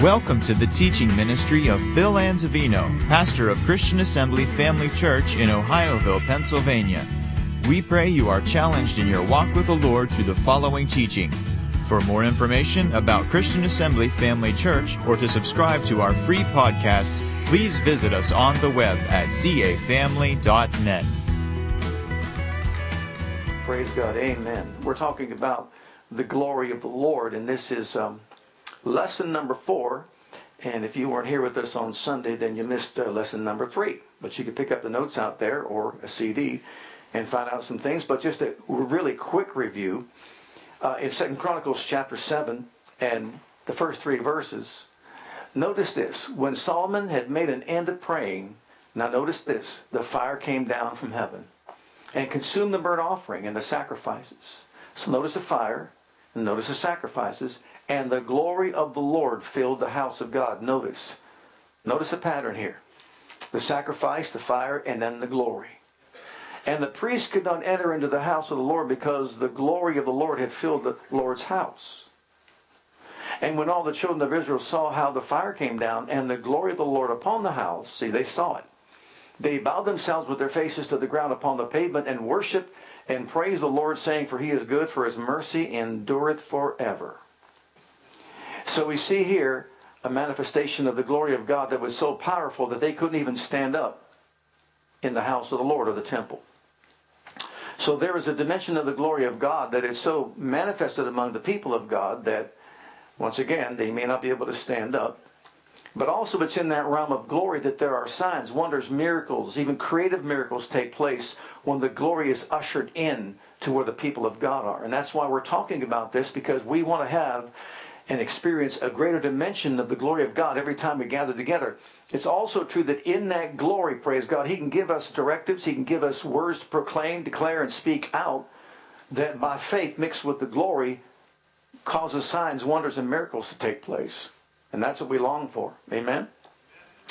Welcome to the teaching ministry of Bill Anzavino, pastor of Christian Assembly Family Church in Ohioville, Pennsylvania. We pray you are challenged in your walk with the Lord through the following teaching. For more information about Christian Assembly Family Church or to subscribe to our free podcasts, please visit us on the web at cafamily.net. Praise God. Amen. We're talking about the glory of the Lord, and this is um, lesson number four. And if you weren't here with us on Sunday, then you missed uh, lesson number three. But you can pick up the notes out there or a CD and find out some things. But just a really quick review uh, in Second Chronicles chapter seven and the first three verses. Notice this: when Solomon had made an end of praying, now notice this: the fire came down from heaven and consumed the burnt offering and the sacrifices. So notice the fire, and notice the sacrifices, and the glory of the Lord filled the house of God. Notice, notice the pattern here: the sacrifice, the fire, and then the glory. And the priest could not enter into the house of the Lord because the glory of the Lord had filled the Lord's house. And when all the children of Israel saw how the fire came down and the glory of the Lord upon the house, see, they saw it. They bowed themselves with their faces to the ground upon the pavement and worshiped and praised the Lord, saying, For he is good, for his mercy endureth forever. So we see here a manifestation of the glory of God that was so powerful that they couldn't even stand up in the house of the Lord or the temple. So there is a dimension of the glory of God that is so manifested among the people of God that, once again, they may not be able to stand up. But also, it's in that realm of glory that there are signs, wonders, miracles, even creative miracles take place when the glory is ushered in to where the people of God are. And that's why we're talking about this because we want to have and experience a greater dimension of the glory of God every time we gather together. It's also true that in that glory, praise God, He can give us directives, He can give us words to proclaim, declare, and speak out that by faith mixed with the glory causes signs, wonders, and miracles to take place. And that's what we long for. Amen?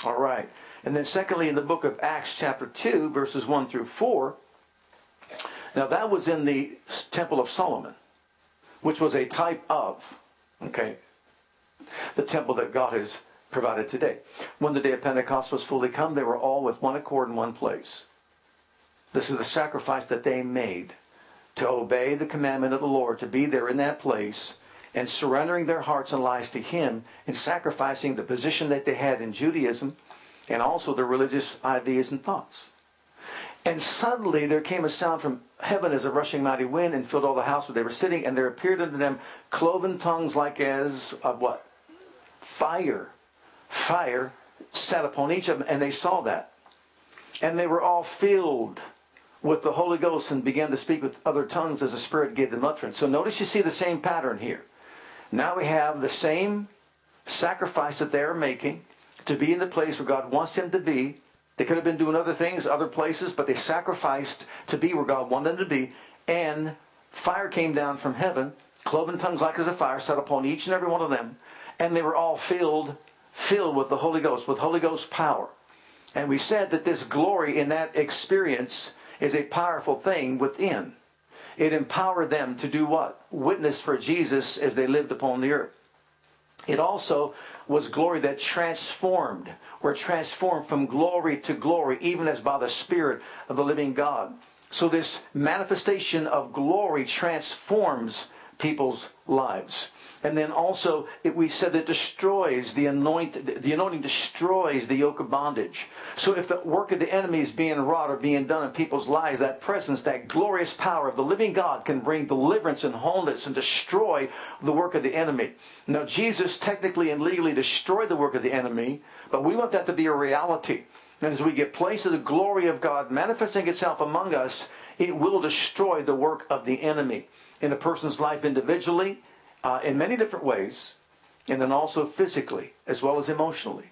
All right. And then, secondly, in the book of Acts, chapter 2, verses 1 through 4, now that was in the Temple of Solomon, which was a type of, okay, the temple that God has provided today. When the day of Pentecost was fully come, they were all with one accord in one place. This is the sacrifice that they made to obey the commandment of the Lord, to be there in that place and surrendering their hearts and lives to Him and sacrificing the position that they had in Judaism and also their religious ideas and thoughts. And suddenly there came a sound from heaven as a rushing mighty wind and filled all the house where they were sitting, and there appeared unto them cloven tongues like as of what? Fire. Fire sat upon each of them, and they saw that. And they were all filled with the Holy Ghost and began to speak with other tongues as the Spirit gave them utterance. So notice you see the same pattern here. Now we have the same sacrifice that they're making to be in the place where God wants them to be. They could have been doing other things, other places, but they sacrificed to be where God wanted them to be. And fire came down from heaven, cloven tongues like as a fire, set upon each and every one of them. And they were all filled, filled with the Holy Ghost, with Holy Ghost power. And we said that this glory in that experience is a powerful thing within. It empowered them to do what? Witness for Jesus as they lived upon the earth. It also was glory that transformed. We're transformed from glory to glory, even as by the Spirit of the living God. So this manifestation of glory transforms people's lives. And then also, it, we said it destroys the anointing. The anointing destroys the yoke of bondage. So if the work of the enemy is being wrought or being done in people's lives, that presence, that glorious power of the living God can bring deliverance and wholeness and destroy the work of the enemy. Now, Jesus technically and legally destroyed the work of the enemy, but we want that to be a reality. And as we get placed in the glory of God manifesting itself among us, it will destroy the work of the enemy in a person's life individually uh, in many different ways, and then also physically as well as emotionally.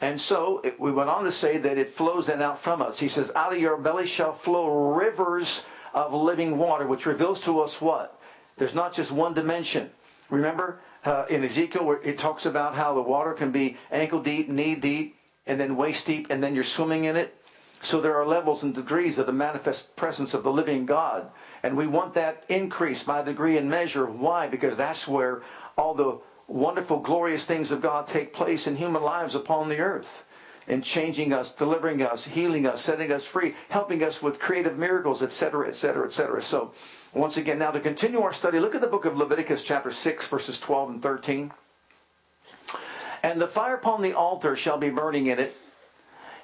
And so it, we went on to say that it flows then out from us. He says, Out of your belly shall flow rivers of living water, which reveals to us what? There's not just one dimension. Remember uh, in Ezekiel where it talks about how the water can be ankle deep, knee deep, and then waist deep, and then you're swimming in it? So there are levels and degrees of the manifest presence of the living God. And we want that increase by degree and measure. Why? Because that's where all the wonderful, glorious things of God take place in human lives upon the earth and changing us, delivering us, healing us, setting us free, helping us with creative miracles, etc., etc., etc. So, once again, now to continue our study, look at the book of Leviticus, chapter 6, verses 12 and 13. And the fire upon the altar shall be burning in it,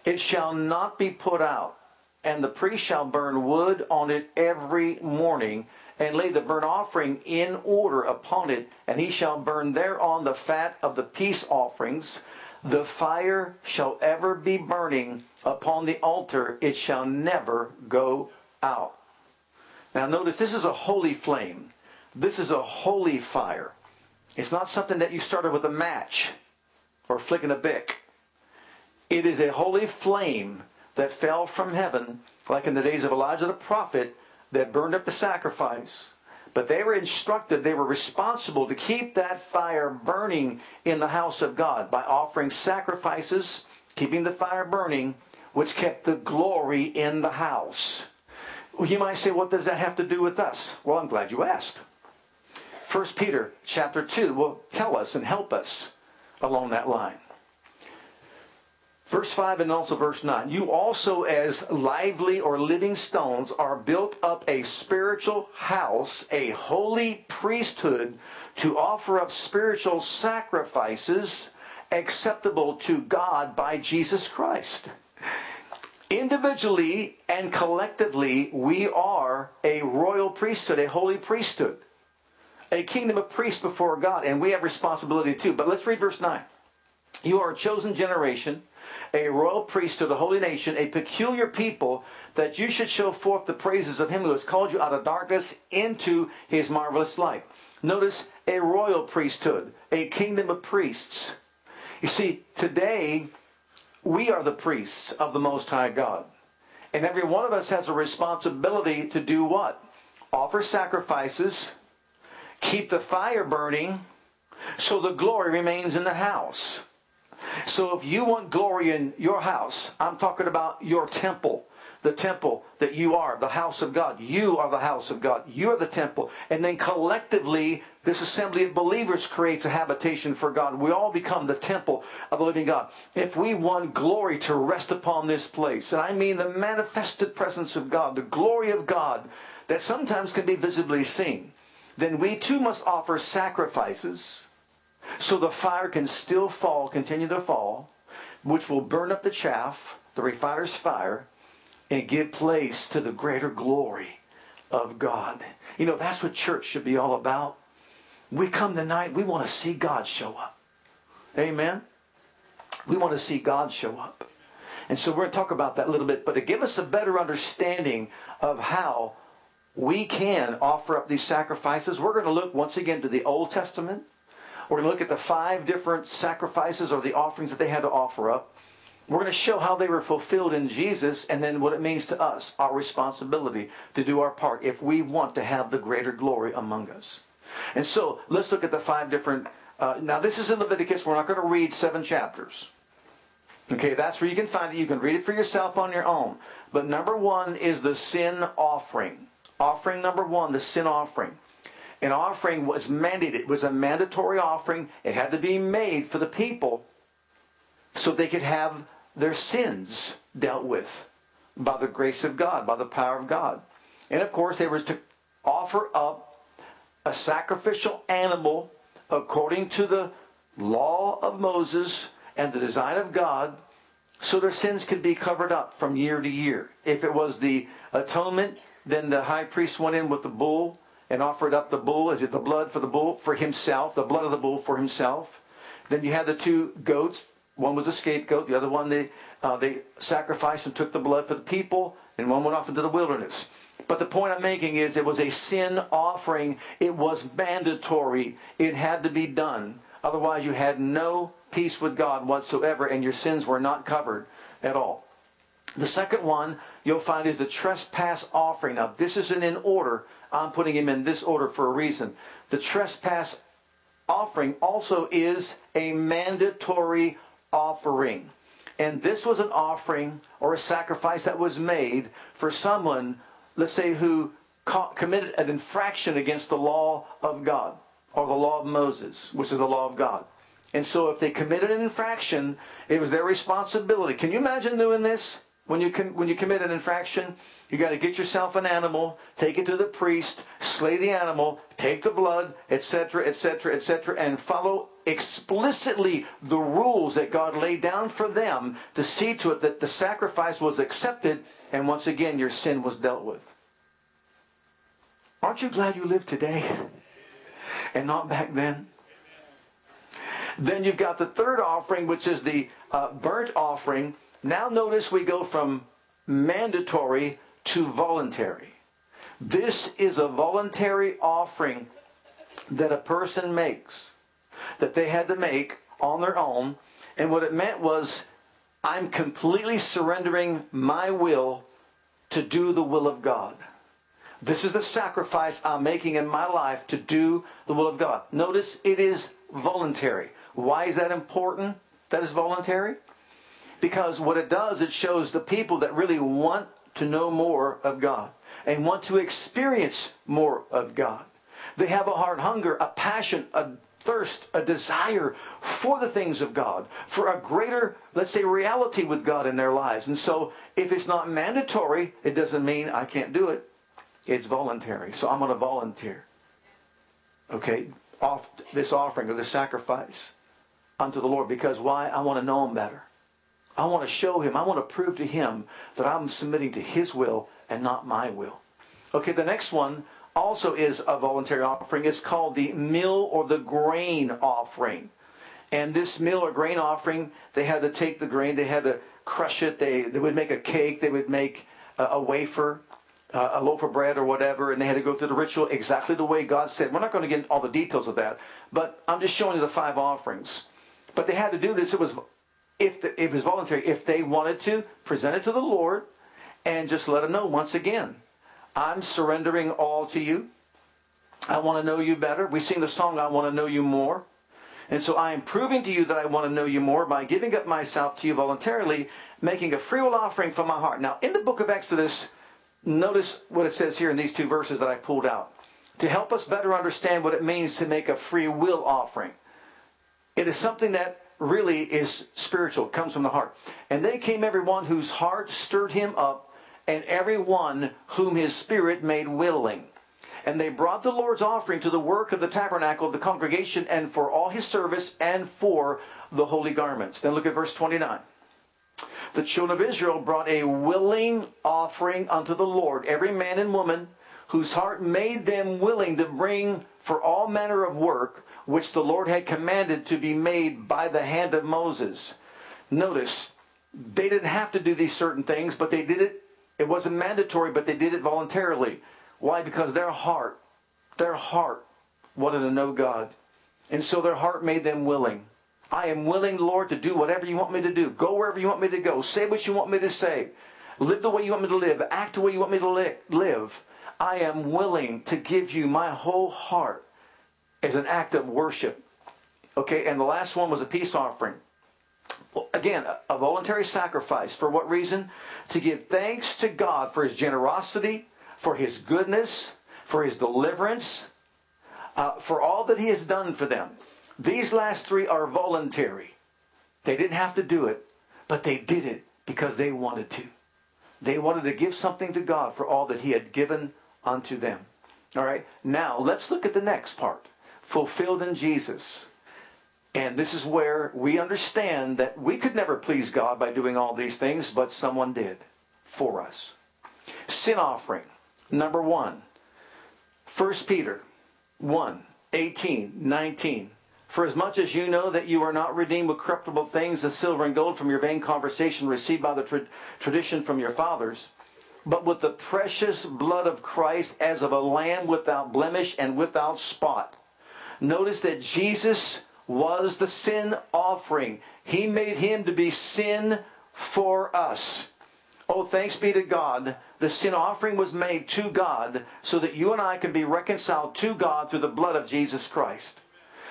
it shall not be put out, and the priest shall burn wood on it every morning and lay the burnt offering in order upon it, and he shall burn thereon the fat of the peace offerings. The fire shall ever be burning upon the altar, it shall never go out. Now, notice this is a holy flame. This is a holy fire. It's not something that you started with a match or flicking a Bic. It is a holy flame that fell from heaven, like in the days of Elijah the prophet, that burned up the sacrifice. But they were instructed, they were responsible to keep that fire burning in the house of God by offering sacrifices, keeping the fire burning, which kept the glory in the house. You might say, what does that have to do with us? Well, I'm glad you asked. 1 Peter chapter 2 will tell us and help us along that line. Verse 5 and also verse 9. You also, as lively or living stones, are built up a spiritual house, a holy priesthood, to offer up spiritual sacrifices acceptable to God by Jesus Christ. Individually and collectively, we are a royal priesthood, a holy priesthood, a kingdom of priests before God, and we have responsibility too. But let's read verse 9. You are a chosen generation a royal priesthood, a holy nation, a peculiar people, that you should show forth the praises of him who has called you out of darkness into his marvelous light. Notice a royal priesthood, a kingdom of priests. You see, today we are the priests of the Most High God. And every one of us has a responsibility to do what? Offer sacrifices, keep the fire burning, so the glory remains in the house. So if you want glory in your house, I'm talking about your temple, the temple that you are, the house of God. You are the house of God. You are the temple. And then collectively, this assembly of believers creates a habitation for God. We all become the temple of the living God. If we want glory to rest upon this place, and I mean the manifested presence of God, the glory of God that sometimes can be visibly seen, then we too must offer sacrifices so the fire can still fall, continue to fall, which will burn up the chaff, the refiner's fire, and give place to the greater glory of God. You know, that's what church should be all about. We come tonight, we want to see God show up. Amen? We want to see God show up. And so we're going to talk about that a little bit. But to give us a better understanding of how we can offer up these sacrifices, we're going to look once again to the Old Testament we're going to look at the five different sacrifices or the offerings that they had to offer up. We're going to show how they were fulfilled in Jesus and then what it means to us, our responsibility to do our part if we want to have the greater glory among us. And so let's look at the five different. Uh, now, this is in Leviticus. We're not going to read seven chapters. Okay, that's where you can find it. You can read it for yourself on your own. But number one is the sin offering. Offering number one, the sin offering an offering was mandated. It was a mandatory offering. It had to be made for the people so they could have their sins dealt with by the grace of God, by the power of God. And of course, they were to offer up a sacrificial animal according to the law of Moses and the design of God so their sins could be covered up from year to year. If it was the atonement, then the high priest went in with the bull and offered up the bull, is it the blood for the bull for himself, the blood of the bull for himself. Then you had the two goats. One was a scapegoat, the other one they uh, they sacrificed and took the blood for the people, and one went off into the wilderness. But the point I'm making is it was a sin offering. It was mandatory. It had to be done. Otherwise, you had no peace with God whatsoever, and your sins were not covered at all. The second one you'll find is the trespass offering. Now, this isn't in order, I'm putting him in this order for a reason. The trespass offering also is a mandatory offering. And this was an offering or a sacrifice that was made for someone, let's say, who committed an infraction against the law of God. or the law of Moses, which is the law of God. And so if they committed an infraction, it was their responsibility. Can you imagine doing this? When you, com- when you commit an infraction, you got to get yourself an animal, take it to the priest, slay the animal, take the blood, etc., etc., etc., and follow explicitly the rules that God laid down for them to see to it that the sacrifice was accepted and once again your sin was dealt with. Aren't you glad you live today and not back then? Then you've got the third offering, which is the uh, burnt offering. Now notice we go from mandatory to voluntary. This is a voluntary offering that a person makes, that they had to make on their own. And what it meant was, I'm completely surrendering my will to do the will of God. This is the sacrifice I'm making in my life to do the will of God. Notice it is voluntary. Why is that important? That is voluntary? Because what it does, it shows the people that really want to know more of God and want to experience more of God. They have a heart hunger, a passion, a thirst, a desire for the things of God, for a greater, let's say, reality with God in their lives. And so if it's not mandatory, it doesn't mean I can't do it. It's voluntary. So I'm going to volunteer. Okay, off this offering or this sacrifice unto the Lord. Because why? I want to know Him better. I want to show Him. I want to prove to Him that I'm submitting to His will and not my will. Okay, the next one also is a voluntary offering. It's called the meal or the grain offering. And this meal or grain offering, they had to take the grain, they had to crush it, they, they would make a cake, they would make a, a wafer, uh, a loaf of bread or whatever, and they had to go through the ritual exactly the way God said. We're not going to get into all the details of that, but I'm just showing you the five offerings. But they had to do this. It was if, the, if it was voluntary. If they wanted to present it to the Lord and just let Him know once again, I'm surrendering all to you. I want to know you better. We sing the song, I want to know you more. And so I am proving to you that I want to know you more by giving up myself to you voluntarily, making a free will offering from my heart. Now, in the book of Exodus, Notice what it says here in these two verses that I pulled out. To help us better understand what it means to make a free will offering. It is something that really is spiritual, comes from the heart. And they came every one whose heart stirred him up, and every one whom his spirit made willing. And they brought the Lord's offering to the work of the tabernacle of the congregation, and for all his service, and for the holy garments. Then look at verse 29 the children of Israel brought a willing offering unto the Lord, every man and woman whose heart made them willing to bring for all manner of work which the Lord had commanded to be made by the hand of Moses. Notice, they didn't have to do these certain things, but they did it. It wasn't mandatory, but they did it voluntarily. Why? Because their heart, their heart wanted to know God. And so their heart made them willing. I am willing, Lord, to do whatever you want me to do. Go wherever you want me to go. Say what you want me to say. Live the way you want me to live. Act the way you want me to li- live. I am willing to give you my whole heart as an act of worship. Okay, and the last one was a peace offering. Again, a voluntary sacrifice. For what reason? To give thanks to God for his generosity, for his goodness, for his deliverance, uh, for all that he has done for them. These last three are voluntary. They didn't have to do it, but they did it because they wanted to. They wanted to give something to God for all that He had given unto them. All right, now let's look at the next part fulfilled in Jesus. And this is where we understand that we could never please God by doing all these things, but someone did for us. Sin offering, number one. 1 Peter 1 18, 19. For as much as you know that you are not redeemed with corruptible things, as silver and gold from your vain conversation received by the tra- tradition from your fathers, but with the precious blood of Christ as of a lamb without blemish and without spot. Notice that Jesus was the sin offering. He made him to be sin for us. Oh, thanks be to God. The sin offering was made to God so that you and I can be reconciled to God through the blood of Jesus Christ.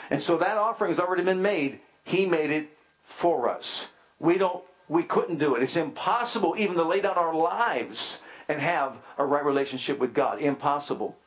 And so that offering has already been made. He made it for us. We don't we couldn't do it. It's impossible even to lay down our lives and have a right relationship with God. Impossible.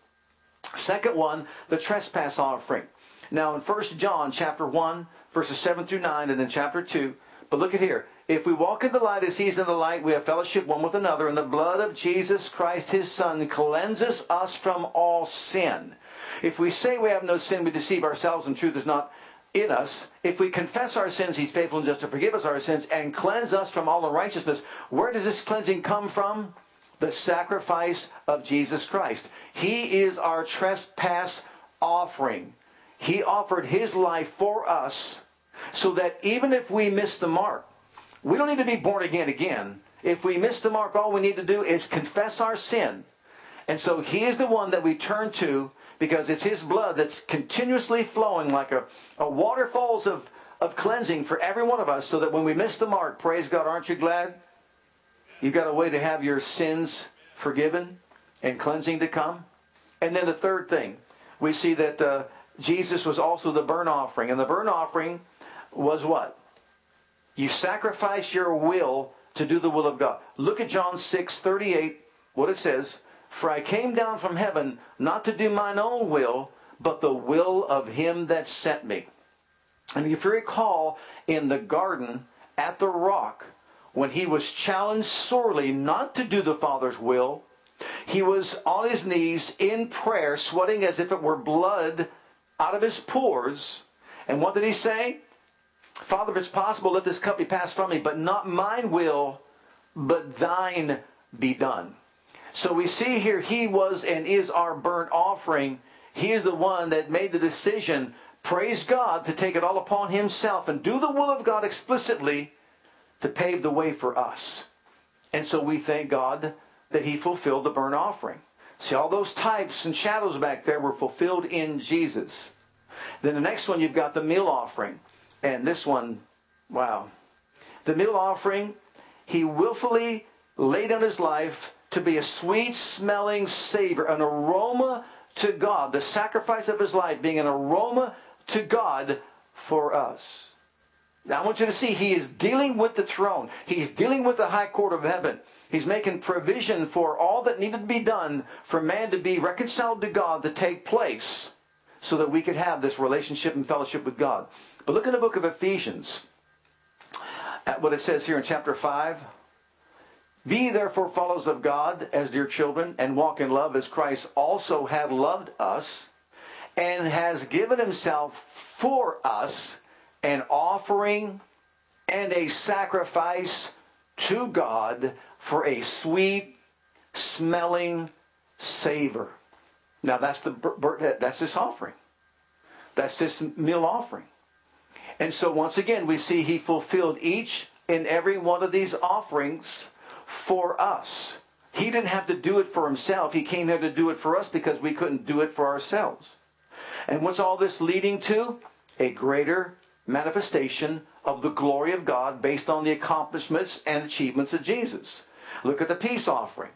Second one, the trespass offering. Now in 1 John chapter 1, verses 7 through 9, and then chapter 2, but look at here. If we walk in the light as he's in the light, we have fellowship one with another, and the blood of Jesus Christ his Son cleanses us from all sin. If we say we have no sin, we deceive ourselves, and truth is not in us. If we confess our sins, he's faithful and just to forgive us our sins and cleanse us from all unrighteousness. Where does this cleansing come from? The sacrifice of Jesus Christ. He is our trespass offering. He offered his life for us so that even if we miss the mark, we don't need to be born again again. If we miss the mark, all we need to do is confess our sin. And so he is the one that we turn to because it's his blood that's continuously flowing like a, a waterfalls of, of cleansing for every one of us so that when we miss the mark, praise God, aren't you glad? You've got a way to have your sins forgiven and cleansing to come. And then the third thing, we see that uh, Jesus was also the burnt offering. And the burnt offering was what? You sacrifice your will to do the will of God. Look at John 6 38, what it says. For I came down from heaven not to do mine own will, but the will of him that sent me. And if you recall, in the garden at the rock, when he was challenged sorely not to do the Father's will, he was on his knees in prayer, sweating as if it were blood out of his pores. And what did he say? Father, if it's possible, let this cup be passed from me, but not mine will, but thine be done. So we see here he was and is our burnt offering. He is the one that made the decision, praise God, to take it all upon himself and do the will of God explicitly to pave the way for us. And so we thank God that he fulfilled the burnt offering. See, all those types and shadows back there were fulfilled in Jesus. Then the next one, you've got the meal offering. And this one, wow. The meal offering, he willfully laid down his life to be a sweet smelling savor, an aroma to God, the sacrifice of his life being an aroma to God for us. Now, I want you to see he is dealing with the throne. He's dealing with the high court of heaven. He's making provision for all that needed to be done for man to be reconciled to God to take place so that we could have this relationship and fellowship with God. But look in the book of Ephesians at what it says here in chapter 5. Be therefore followers of God as dear children, and walk in love as Christ also had loved us, and has given himself for us an offering and a sacrifice to God for a sweet smelling savor. Now that's the that's this offering. That's this meal offering. And so once again we see he fulfilled each and every one of these offerings for us. He didn't have to do it for himself. He came here to do it for us because we couldn't do it for ourselves. And what's all this leading to? A greater manifestation of the glory of God based on the accomplishments and achievements of Jesus. Look at the peace offering.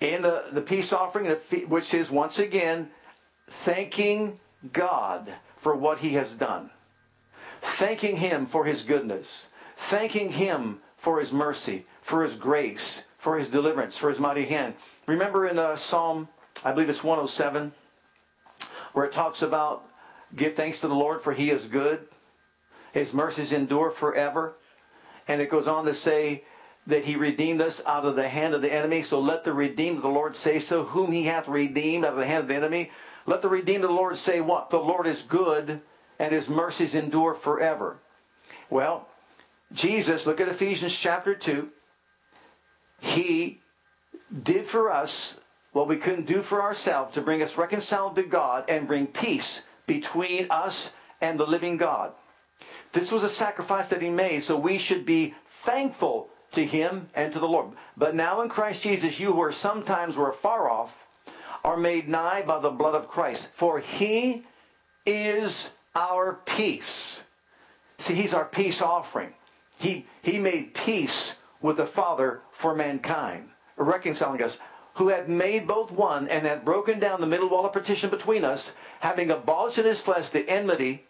In the, the peace offering, which is once again thanking God for what he has done, thanking him for his goodness, thanking him for his mercy, for his grace, for his deliverance, for his mighty hand. Remember in uh, Psalm, I believe it's 107, where it talks about give thanks to the Lord for he is good, his mercies endure forever. And it goes on to say that he redeemed us out of the hand of the enemy. So let the redeemed of the Lord say so, whom he hath redeemed out of the hand of the enemy. Let the redeemed of the Lord say what? The Lord is good and his mercies endure forever. Well, Jesus, look at Ephesians chapter 2. He did for us what we couldn't do for ourselves to bring us reconciled to God and bring peace between us and the living God. This was a sacrifice that he made, so we should be thankful to him and to the Lord. But now in Christ Jesus, you who are sometimes were far off are made nigh by the blood of Christ. For he is our peace. See, he's our peace offering. He, he made peace with the Father for mankind, reconciling us, who had made both one and had broken down the middle wall of partition between us, having abolished in his flesh the enmity,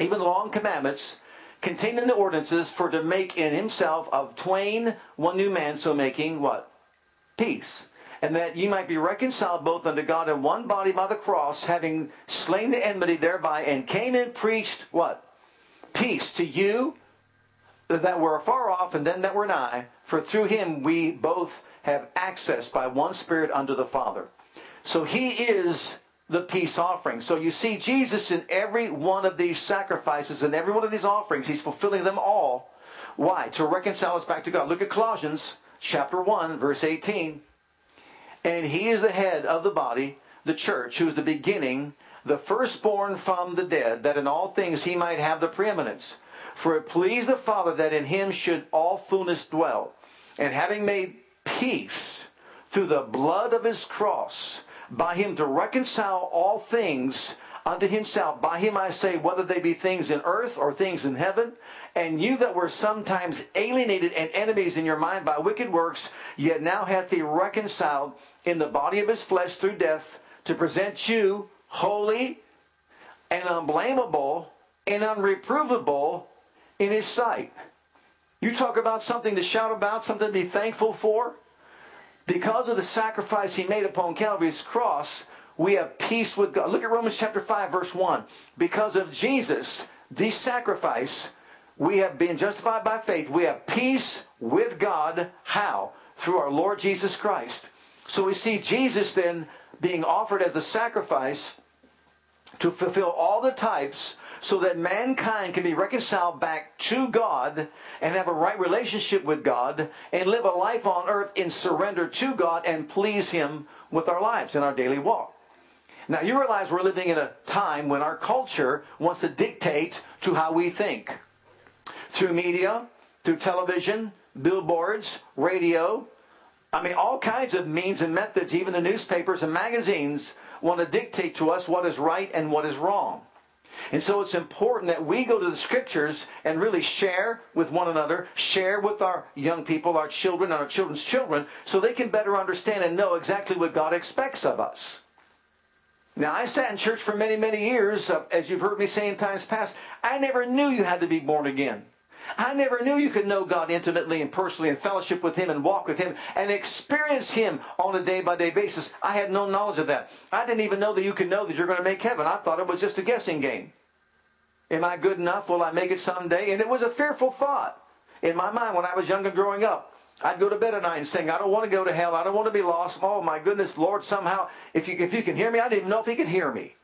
even the long commandments, contained in the ordinances, for to make in himself of twain one new man, so making what? Peace and that ye might be reconciled both unto God in one body by the cross, having slain the enmity thereby, and came and preached what? Peace to you that were afar off and them that were nigh, for through him we both have access by one Spirit unto the Father. So he is the peace offering. So you see Jesus in every one of these sacrifices and every one of these offerings, he's fulfilling them all. Why? To reconcile us back to God. Look at Colossians chapter 1, verse 18. And he is the head of the body, the church, who is the beginning, the firstborn from the dead, that in all things he might have the preeminence. For it pleased the Father that in him should all fullness dwell. And having made peace through the blood of his cross, by him to reconcile all things unto himself. By him I say, whether they be things in earth or things in heaven. And you that were sometimes alienated and enemies in your mind by wicked works, yet now hath he reconciled in the body of his flesh through death to present you holy and unblameable and unreprovable in his sight. You talk about something to shout about, something to be thankful for. Because of the sacrifice he made upon Calvary's cross, we have peace with God. Look at Romans chapter 5, verse 1. Because of Jesus, the sacrifice, we have been justified by faith. We have peace with God. How? Through our Lord Jesus Christ. So we see Jesus then being offered as the sacrifice to fulfill all the types so that mankind can be reconciled back to God and have a right relationship with God and live a life on earth in surrender to God and please Him with our lives in our daily walk. Now, you realize we're living in a time when our culture wants to dictate to how we think. Through media, through television, billboards, radio, I mean, all kinds of means and methods, even the newspapers and magazines want to dictate to us what is right and what is wrong. And so it's important that we go to the scriptures and really share with one another, share with our young people, our children, and our children's children, so they can better understand and know exactly what God expects of us. Now, I sat in church for many, many years, uh, as you've heard me say in times past. I never knew you had to be born again. I never knew you could know God intimately and personally and fellowship with Him and walk with Him and experience Him on a day by day basis. I had no knowledge of that. I didn't even know that you could know that you're going to make heaven. I thought it was just a guessing game. Am I good enough? Will I make it someday? And it was a fearful thought in my mind when I was young and growing up. I'd go to bed at night and sing, I don't want to go to hell. I don't want to be lost. Oh my goodness, Lord, somehow, if you, if you can hear me, I didn't even know if He could hear me.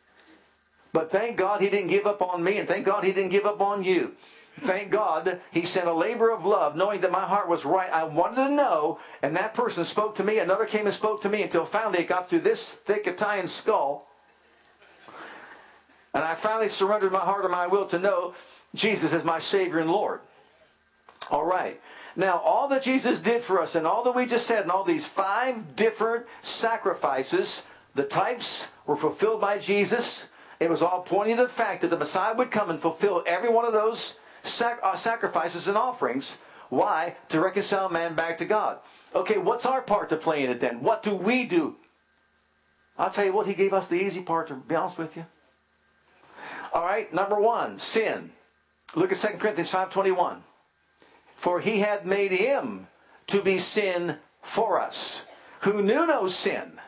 But thank God He didn't give up on me, and thank God He didn't give up on you. Thank God he sent a labor of love, knowing that my heart was right. I wanted to know, and that person spoke to me. Another came and spoke to me until finally it got through this thick Italian skull. And I finally surrendered my heart and my will to know Jesus as my Savior and Lord. All right. Now, all that Jesus did for us and all that we just said and all these five different sacrifices, the types were fulfilled by Jesus. It was all pointing to the fact that the Messiah would come and fulfill every one of those sac- uh, sacrifices and offerings. Why? To reconcile man back to God. Okay, what's our part to play in it then? What do we do? I'll tell you what, he gave us the easy part, to be honest with you. All right, number one, sin. Look at 2 Corinthians 5.21. For he had made him to be sin for us, who knew no sin,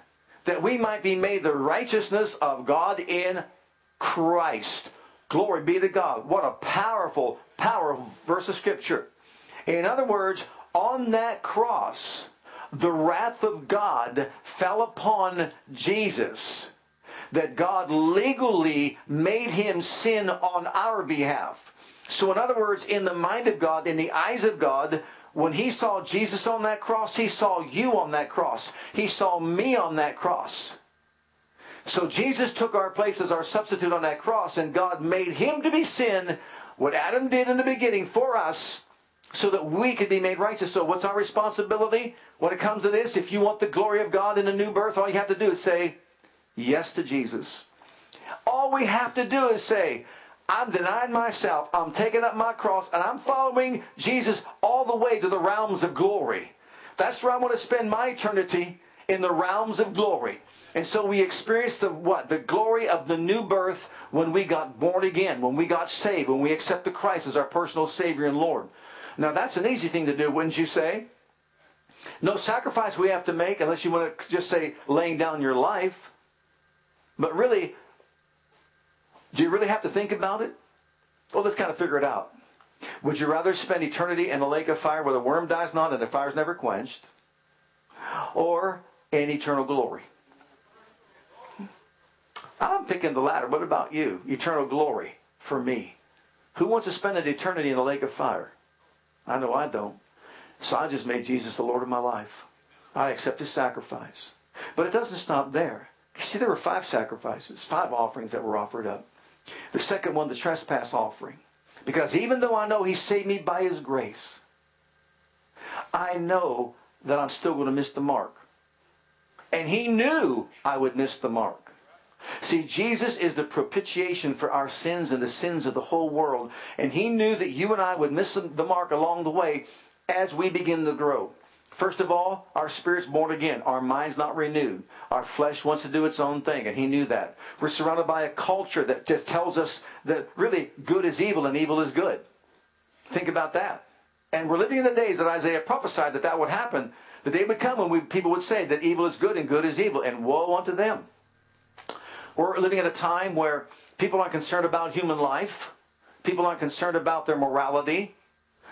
that we might be made the righteousness of God in Christ. Glory be to God. What a powerful, powerful verse of Scripture. In other words, on that cross, the wrath of God fell upon Jesus. That God legally made him sin on our behalf. So, in other words, in the mind of God, in the eyes of God, when he saw Jesus on that cross, he saw you on that cross. He saw me on that cross. So Jesus took our place as our substitute on that cross, and God made him to be sin, what Adam did in the beginning for us, so that we could be made righteous. So what's our responsibility when it comes to this? If you want the glory of God in a new birth, all you have to do is say yes to Jesus. All we have to do is say, I'm denying myself, I'm taking up my cross, and I'm following Jesus all the way to the realms of glory. That's where I want to spend my eternity in the realms of glory. And so we experienced the what? The glory of the new birth when we got born again, when we got saved, when we accepted Christ as our personal Savior and Lord. Now that's an easy thing to do, wouldn't you say? No sacrifice we have to make unless you want to just say laying down your life. But really, do you really have to think about it? Well, let's kind of figure it out. Would you rather spend eternity in a lake of fire where the worm dies not and the fire is never quenched? Or in eternal glory? I'm picking the latter. What about you? Eternal glory for me. Who wants to spend an eternity in the lake of fire? I know I don't. So I just made Jesus the Lord of my life. I accept his sacrifice. But it doesn't stop there. You see, there were five sacrifices, five offerings that were offered up. The second one, the trespass offering. Because even though I know he saved me by his grace, I know that I'm still going to miss the mark. And he knew I would miss the mark. See, Jesus is the propitiation for our sins and the sins of the whole world. And he knew that you and I would miss the mark along the way as we begin to grow. First of all, our spirit's born again. Our mind's not renewed. Our flesh wants to do its own thing, and he knew that. We're surrounded by a culture that just tells us that really good is evil and evil is good. Think about that. And we're living in the days that Isaiah prophesied that that would happen. The day would come when we, people would say that evil is good and good is evil, and woe unto them. We're living at a time where people aren't concerned about human life. People aren't concerned about their morality.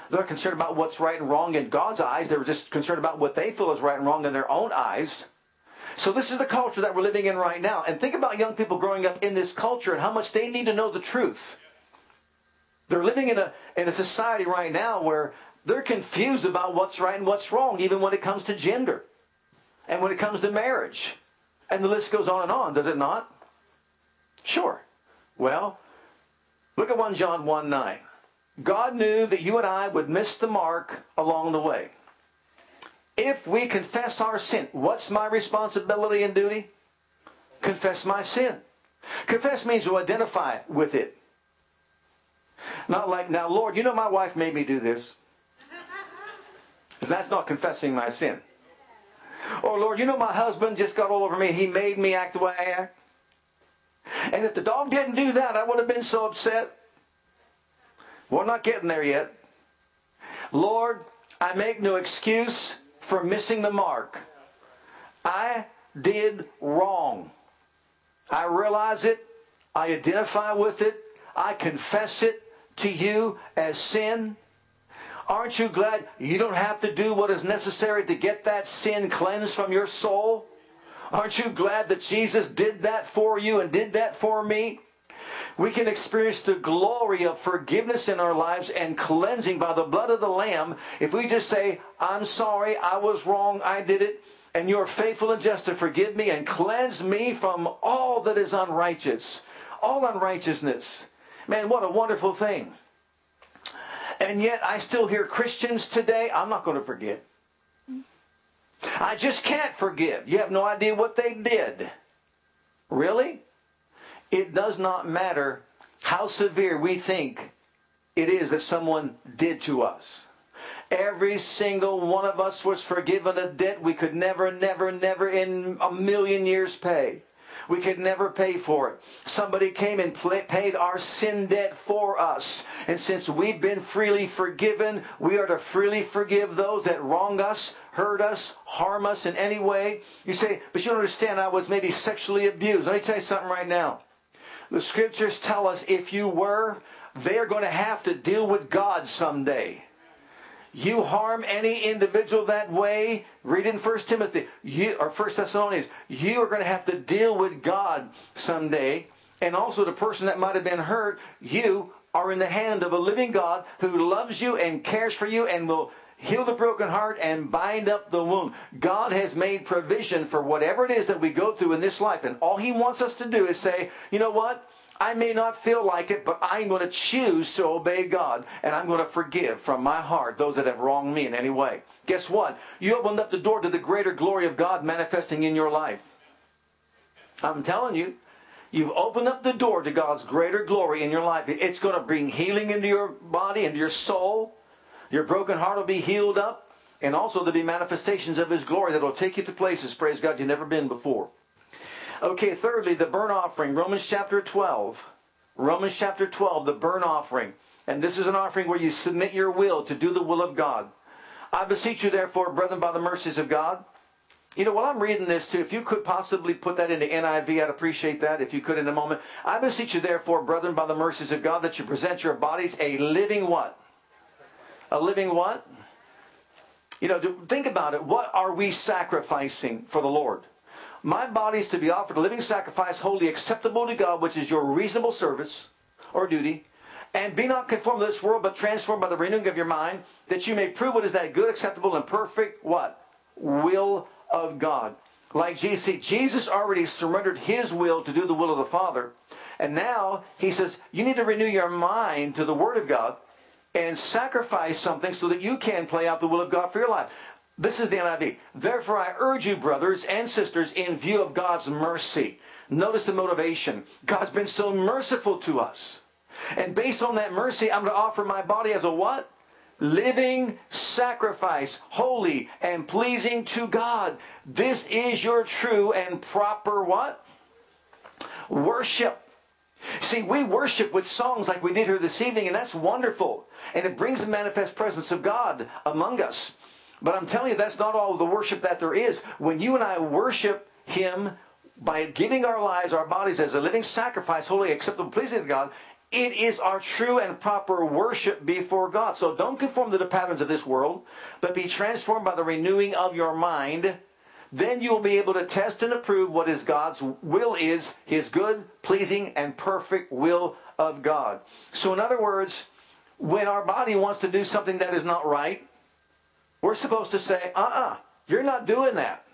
They're not concerned about what's right and wrong in God's eyes. They're just concerned about what they feel is right and wrong in their own eyes. So this is the culture that we're living in right now. And think about young people growing up in this culture and how much they need to know the truth. They're living in a, in a society right now where they're confused about what's right and what's wrong, even when it comes to gender and when it comes to marriage. And the list goes on and on, does it not? Sure. Well, look at 1 John 1 9. God knew that you and I would miss the mark along the way. If we confess our sin, what's my responsibility and duty? Confess my sin. Confess means to identify with it. Not like, now, Lord, you know my wife made me do this. That's not confessing my sin. Or, Lord, you know my husband just got all over me and he made me act the way I act. And if the dog didn't do that, I would have been so upset. We're not getting there yet. Lord, I make no excuse for missing the mark. I did wrong. I realize it. I identify with it. I confess it to you as sin. Aren't you glad you don't have to do what is necessary to get that sin cleansed from your soul? Aren't you glad that Jesus did that for you and did that for me? We can experience the glory of forgiveness in our lives and cleansing by the blood of the Lamb if we just say, I'm sorry, I was wrong, I did it, and you're faithful and just to forgive me and cleanse me from all that is unrighteous, all unrighteousness. Man, what a wonderful thing. And yet I still hear Christians today, I'm not going to forget. I just can't forgive. You have no idea what they did. Really? It does not matter how severe we think it is that someone did to us. Every single one of us was forgiven a debt we could never, never, never in a million years pay. We could never pay for it. Somebody came and paid our sin debt for us. And since we've been freely forgiven, we are to freely forgive those that wrong us, hurt us, harm us in any way. You say, but you don't understand, I was maybe sexually abused. Let me tell you something right now. The scriptures tell us if you were, they're going to have to deal with God someday. You harm any individual that way, read in 1 Timothy you, or 1 Thessalonians, you are going to have to deal with God someday. And also the person that might have been hurt, you are in the hand of a living God who loves you and cares for you and will heal the broken heart and bind up the wound. God has made provision for whatever it is that we go through in this life. And all He wants us to do is say, you know what? I may not feel like it, but I'm going to choose to obey God and I'm going to forgive from my heart those that have wronged me in any way. Guess what? You opened up the door to the greater glory of God manifesting in your life. I'm telling you, you've opened up the door to God's greater glory in your life. It's going to bring healing into your body, into your soul. Your broken heart will be healed up. And also there'll be manifestations of His glory that will take you to places, praise God, you've never been before. Okay, thirdly, the burnt offering. Romans chapter 12. Romans chapter 12, the burnt offering. And this is an offering where you submit your will to do the will of God. I beseech you, therefore, brethren, by the mercies of God. You know, while I'm reading this too, if you could possibly put that into NIV, I'd appreciate that. If you could in a moment. I beseech you, therefore, brethren, by the mercies of God, that you present your bodies a living what? A living what? You know, think about it. What are we sacrificing for the Lord? My body is to be offered a living sacrifice, holy acceptable to God, which is your reasonable service or duty. And be not conformed to this world, but transformed by the renewing of your mind, that you may prove what is that good, acceptable, and perfect what? Will of God. Like Jesus, Jesus already surrendered his will to do the will of the Father. And now he says, you need to renew your mind to the Word of God and sacrifice something so that you can play out the will of God for your life. This is the NIV. Therefore, I urge you, brothers and sisters, in view of God's mercy. Notice the motivation. God's been so merciful to us. And based on that mercy, I'm going to offer my body as a what? Living sacrifice, holy and pleasing to God. This is your true and proper what? Worship. See, we worship with songs like we did here this evening, and that's wonderful. And it brings the manifest presence of God among us. But I'm telling you, that's not all the worship that there is. When you and I worship Him by giving our lives, our bodies as a living sacrifice, holy, acceptable, pleasing to God, it is our true and proper worship before God. So don't conform to the patterns of this world, but be transformed by the renewing of your mind. Then you will be able to test and approve what is God's will is, His good, pleasing, and perfect will of God. So in other words, when our body wants to do something that is not right, we're supposed to say, uh-uh, you're not doing that.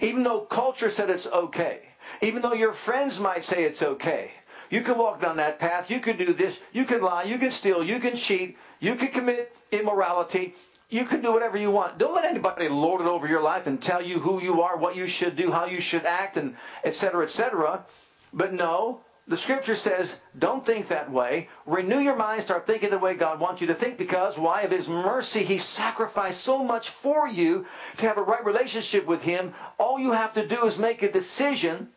Even though culture said it's okay. Even though your friends might say it's okay. You can walk down that path. You can do this. You can lie. You can steal. You can cheat. You can commit immorality. You can do whatever you want. Don't let anybody lord it over your life and tell you who you are, what you should do, how you should act, and etc. etc. But no, the scripture says, don't think that way. Renew your mind, start thinking the way God wants you to think because why? Of His mercy, He sacrificed so much for you to have a right relationship with Him. All you have to do is make a decision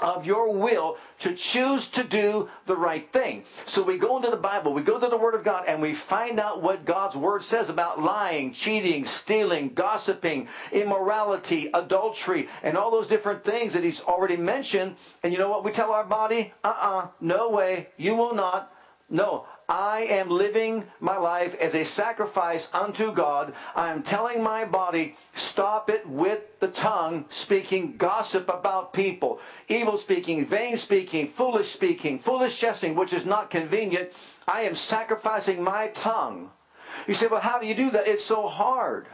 of your will to choose to do the right thing. So we go into the Bible, we go to the Word of God, and we find out what God's Word says about lying, cheating, stealing, gossiping, immorality, adultery, and all those different things that He's already mentioned. And you know what we tell our body? Uh uh no way, you will not. No, I am living my life as a sacrifice unto God. I am telling my body, stop it with the tongue, speaking gossip about people, evil speaking, vain speaking, foolish speaking, foolish jesting, which is not convenient. I am sacrificing my tongue. You say, well, how do you do that? It's so hard.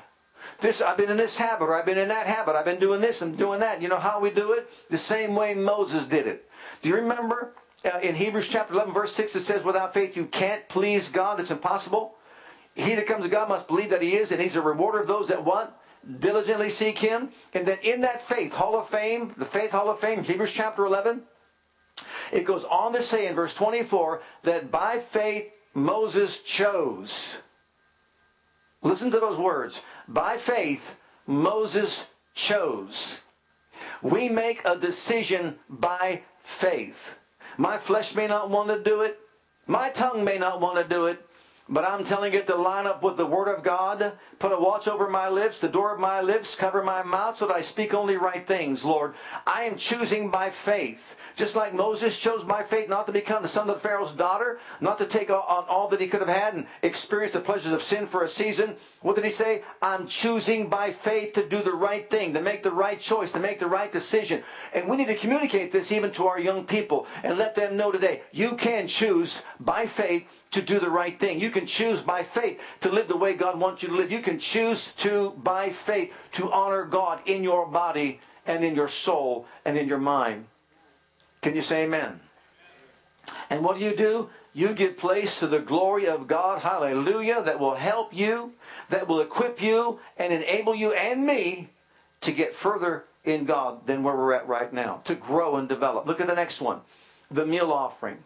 This, I've been in this habit, or I've been in that habit. I've been doing this and doing that. You know how we do it? The same way Moses did it. Do you remember uh, in Hebrews chapter 11, verse 6, it says, without faith you can't please God. It's impossible. He that comes to God must believe that he is, and he's a rewarder of those that want diligently seek him. And then in that faith, Hall of Fame, the Faith Hall of Fame, Hebrews chapter 11, it goes on to say in verse 24 that by faith Moses chose. Listen to those words. By faith, Moses chose. We make a decision by faith. My flesh may not want to do it. My tongue may not want to do it. But I'm telling it to line up with the Word of God. Put a watch over my lips, the door of my lips, cover my mouth so that I speak only right things, Lord. I am choosing by faith. Just like Moses chose by faith not to become the son of Pharaoh's daughter, not to take on all that he could have had and experience the pleasures of sin for a season. What did he say? I'm choosing by faith to do the right thing, to make the right choice, to make the right decision. And we need to communicate this even to our young people and let them know today you can choose by faith to do the right thing. You can choose by faith to live the way God wants you to live. You can choose to, by faith, to honor God in your body and in your soul and in your mind. Can you say amen? And what do you do? You give place to the glory of God, hallelujah, that will help you, that will equip you, and enable you and me to get further in God than where we're at right now, to grow and develop. Look at the next one the meal offering.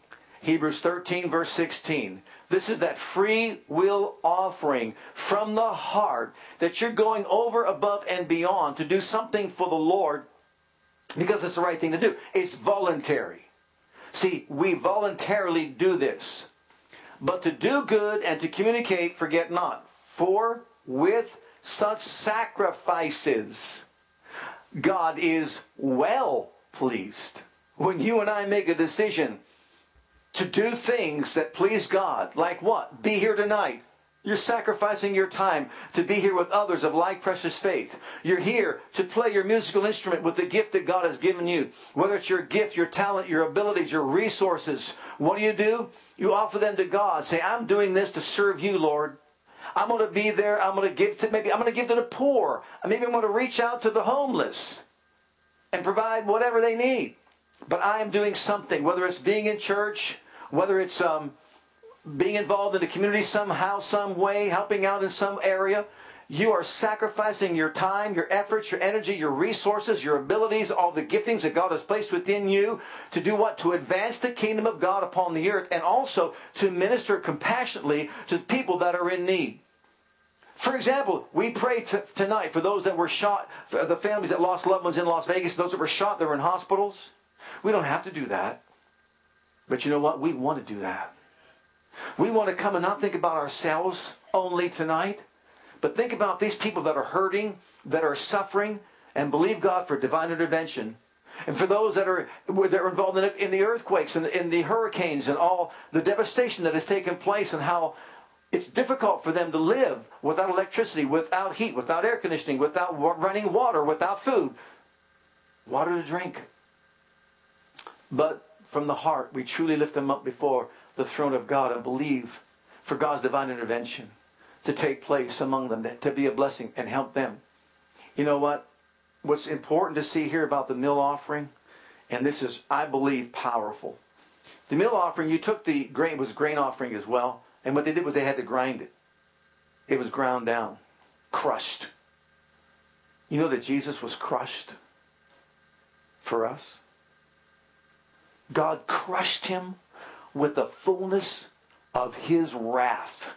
Hebrews 13, verse 16. This is that free will offering from the heart that you're going over, above, and beyond to do something for the Lord because it's the right thing to do. It's voluntary. See, we voluntarily do this. But to do good and to communicate, forget not. For with such sacrifices. God is well pleased. When you and I make a decision to do things that please God, like what? Be here tonight. You're sacrificing your time to be here with others of like precious faith. You're here to play your musical instrument with the gift that God has given you. Whether it's your gift, your talent, your abilities, your resources. What do you do? You offer them to God. Say, I'm doing this to serve you, Lord. I'm going to be there. I'm going to give to maybe I'm going to give to the poor. Maybe I'm going to reach out to the homeless and provide whatever they need. But I am doing something, whether it's being in church, whether it's um, being involved in the community somehow, some way, helping out in some area. You are sacrificing your time, your efforts, your energy, your resources, your abilities, all the giftings that God has placed within you to do what? To advance the kingdom of God upon the earth and also to minister compassionately to people that are in need. For example, we pray t- tonight for those that were shot, the families that lost loved ones in Las Vegas, those that were shot that were in hospitals. We don't have to do that. But you know what? We want to do that. We want to come and not think about ourselves only tonight, but think about these people that are hurting, that are suffering, and believe God for divine intervention. And for those that are, that are involved in, in the earthquakes and in the hurricanes and all the devastation that has taken place and how it's difficult for them to live without electricity, without heat, without air conditioning, without running water, without food. Water to drink. But from the heart, we truly lift them up before the throne of God and believe for God's divine intervention to take place among them, to be a blessing and help them. You know what? What's important to see here about the meal offering, and this is, I believe, powerful. The meal offering, you took the grain, was grain offering as well, and what they did was they had to grind it. It was ground down, crushed. You know that Jesus was crushed for us? God crushed him with the fullness of his wrath.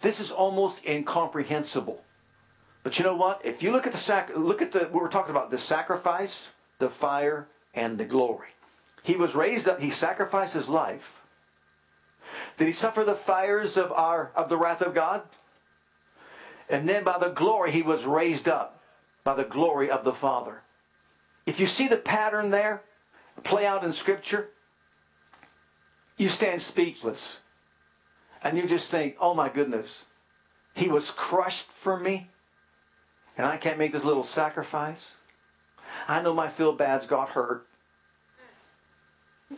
This is almost incomprehensible. But you know what? If you look at the sac- look at the what we're talking about, the sacrifice, the fire, and the glory. He was raised up, he sacrificed his life. Did he suffer the fires of our of the wrath of God? And then by the glory he was raised up by the glory of the Father. If you see the pattern there play out in scripture, you stand speechless. And you just think, oh my goodness, he was crushed for me, and I can't make this little sacrifice. I know my feel bads got hurt.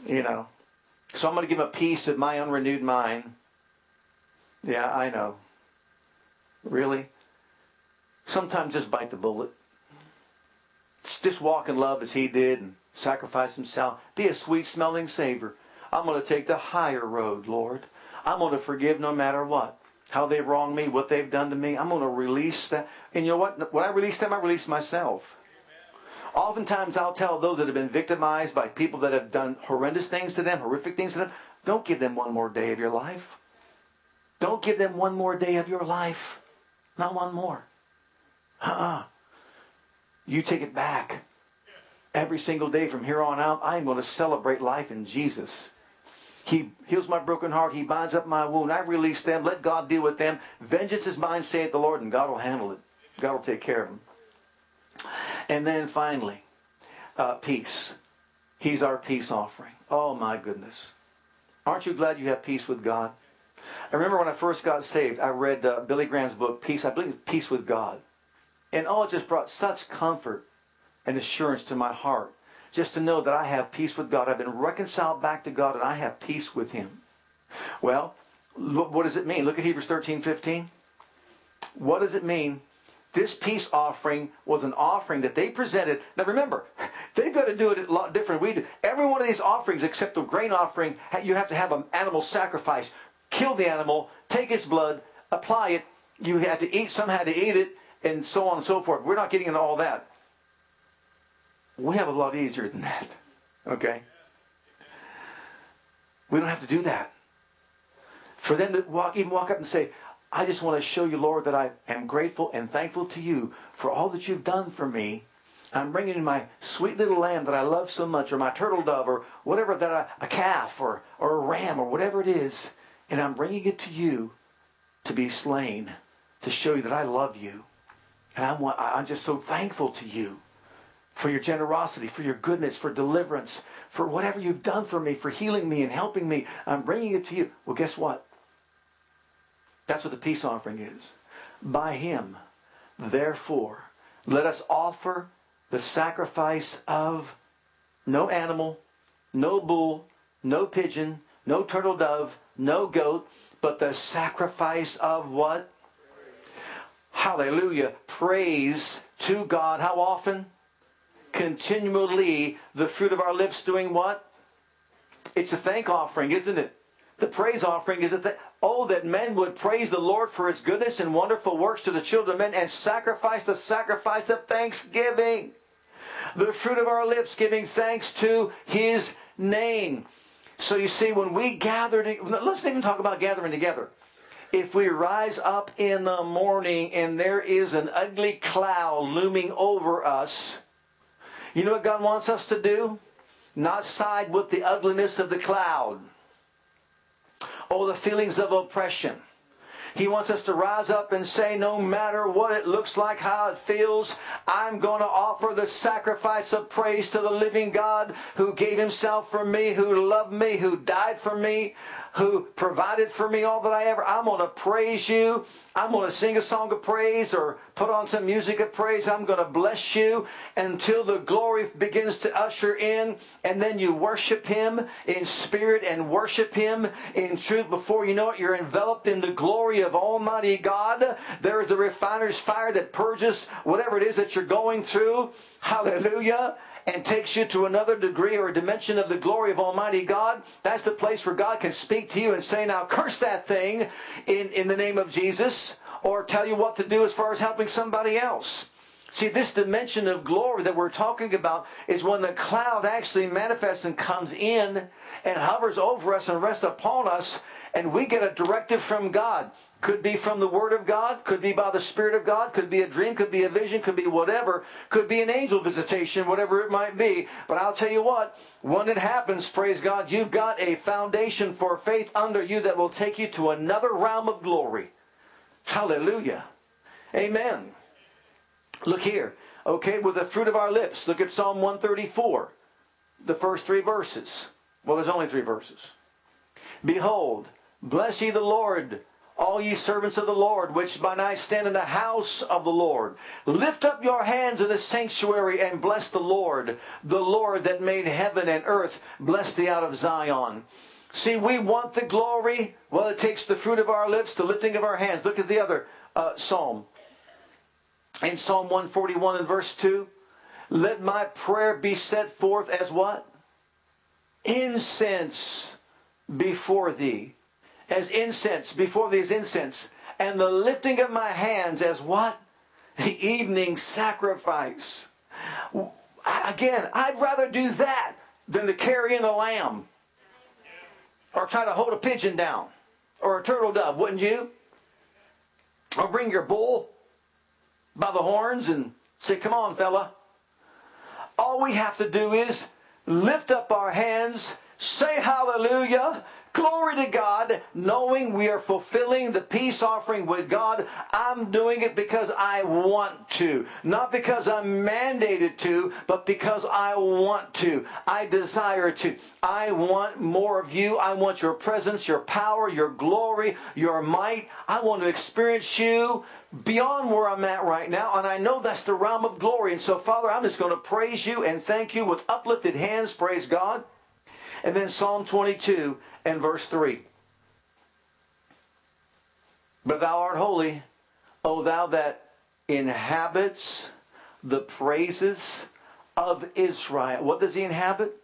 You know. So I'm going to give a piece of my unrenewed mind. Yeah, I know. Really? Sometimes just bite the bullet. Just walk in love as he did and sacrifice himself. Be a sweet smelling savor. I'm going to take the higher road, Lord. I'm going to forgive no matter what. How they wronged me, what they've done to me. I'm going to release that. And you know what? When I release them, I release myself. Oftentimes, I'll tell those that have been victimized by people that have done horrendous things to them, horrific things to them, don't give them one more day of your life. Don't give them one more day of your life. Not one more. Uh-uh. You take it back. Every single day from here on out, I am going to celebrate life in Jesus. He heals my broken heart. He binds up my wound. I release them. Let God deal with them. Vengeance is mine, saith the Lord, and God will handle it. God will take care of them. And then finally, uh, peace. He's our peace offering. Oh my goodness. Aren't you glad you have peace with God? I remember when I first got saved, I read uh, Billy Graham's book, Peace. I believe Peace with God. And oh, it just brought such comfort and assurance to my heart just to know that I have peace with God. I've been reconciled back to God and I have peace with Him. Well, what does it mean? Look at Hebrews 13 15. What does it mean? This peace offering was an offering that they presented. Now remember, they've got to do it a lot different. We do. Every one of these offerings, except the grain offering, you have to have an animal sacrifice. Kill the animal, take its blood, apply it. You had to eat, some had to eat it, and so on and so forth. We're not getting into all that. We have a lot easier than that. Okay? We don't have to do that. For them to walk, even walk up and say, I just want to show you, Lord, that I am grateful and thankful to you for all that you've done for me. I'm bringing in my sweet little lamb that I love so much, or my turtle dove, or whatever that I, a calf, or, or a ram, or whatever it is, and I'm bringing it to you to be slain to show you that I love you. And I want, I'm just so thankful to you for your generosity, for your goodness, for deliverance, for whatever you've done for me, for healing me and helping me. I'm bringing it to you. Well, guess what? That's what the peace offering is. By him, therefore, let us offer the sacrifice of no animal, no bull, no pigeon, no turtle dove, no goat, but the sacrifice of what? Hallelujah. Praise to God. How often? Continually, the fruit of our lips doing what? It's a thank offering, isn't it? The praise offering is a th- oh that men would praise the Lord for his goodness and wonderful works to the children of men and sacrifice the sacrifice of thanksgiving. The fruit of our lips giving thanks to his name. So you see, when we gather, let's even talk about gathering together. If we rise up in the morning and there is an ugly cloud looming over us, you know what God wants us to do? Not side with the ugliness of the cloud or the feelings of oppression. He wants us to rise up and say, no matter what it looks like, how it feels, I'm going to offer the sacrifice of praise to the living God who gave himself for me, who loved me, who died for me, who provided for me all that I ever. I'm going to praise you. I'm going to sing a song of praise or put on some music of praise. I'm going to bless you until the glory begins to usher in. And then you worship Him in spirit and worship Him in truth. Before you know it, you're enveloped in the glory of Almighty God. There is the refiner's fire that purges whatever it is that you're going through. Hallelujah and takes you to another degree or a dimension of the glory of Almighty God, that's the place where God can speak to you and say, now curse that thing in, in the name of Jesus, or tell you what to do as far as helping somebody else. See, this dimension of glory that we're talking about is when the cloud actually manifests and comes in and hovers over us and rests upon us, and we get a directive from God. Could be from the Word of God, could be by the Spirit of God, could be a dream, could be a vision, could be whatever, could be an angel visitation, whatever it might be. But I'll tell you what, when it happens, praise God, you've got a foundation for faith under you that will take you to another realm of glory. Hallelujah. Amen. Look here. Okay, with the fruit of our lips, look at Psalm 134, the first three verses. Well, there's only three verses. Behold, bless ye the Lord all ye servants of the Lord, which by night stand in the house of the Lord. Lift up your hands in the sanctuary and bless the Lord. The Lord that made heaven and earth, bless thee out of Zion. See, we want the glory. Well, it takes the fruit of our lips, the lifting of our hands. Look at the other uh, psalm. In Psalm 141 and verse 2, let my prayer be set forth as what? Incense before thee as incense before these incense, and the lifting of my hands as what? The evening sacrifice. Again, I'd rather do that than to carry in a lamb or try to hold a pigeon down or a turtle dove, wouldn't you? Or bring your bull by the horns and say, Come on, fella. All we have to do is lift up our hands, say hallelujah, Glory to God, knowing we are fulfilling the peace offering with God. I'm doing it because I want to. Not because I'm mandated to, but because I want to. I desire to. I want more of you. I want your presence, your power, your glory, your might. I want to experience you beyond where I'm at right now. And I know that's the realm of glory. And so, Father, I'm just going to praise you and thank you with uplifted hands. Praise God. And then Psalm 22 and verse 3. But thou art holy, O thou that inhabits the praises of Israel. What does he inhabit?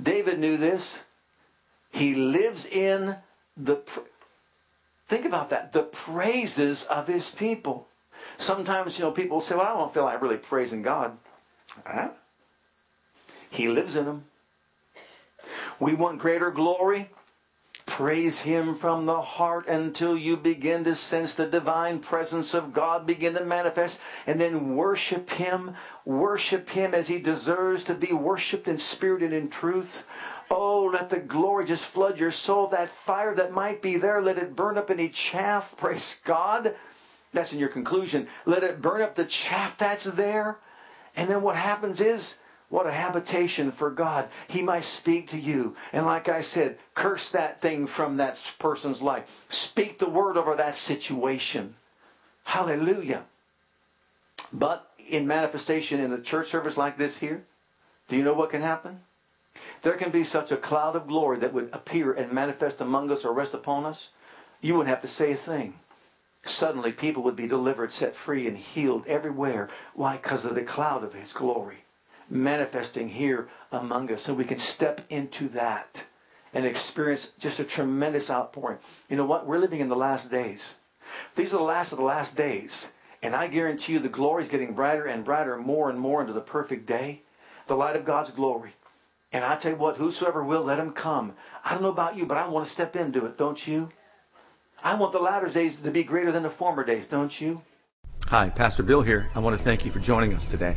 David knew this. He lives in the. Think about that. The praises of his people. Sometimes, you know, people say, well, I don't feel like really praising God. Huh? He lives in them. We want greater glory. Praise Him from the heart until you begin to sense the divine presence of God begin to manifest, and then worship Him. Worship Him as He deserves to be worshiped in spirit and in truth. Oh, let the glory just flood your soul. That fire that might be there, let it burn up any chaff. Praise God. That's in your conclusion. Let it burn up the chaff that's there. And then what happens is, what a habitation for God. He might speak to you. And like I said, curse that thing from that person's life. Speak the word over that situation. Hallelujah. But in manifestation in a church service like this here, do you know what can happen? There can be such a cloud of glory that would appear and manifest among us or rest upon us. You wouldn't have to say a thing. Suddenly, people would be delivered, set free, and healed everywhere. Why? Because of the cloud of His glory manifesting here among us. So we can step into that and experience just a tremendous outpouring. You know what? We're living in the last days. These are the last of the last days. And I guarantee you the glory is getting brighter and brighter, more and more into the perfect day. The light of God's glory. And I tell you what, whosoever will, let him come. I don't know about you, but I want to step into it, don't you? I want the latter days to be greater than the former days, don't you? Hi, Pastor Bill here. I want to thank you for joining us today.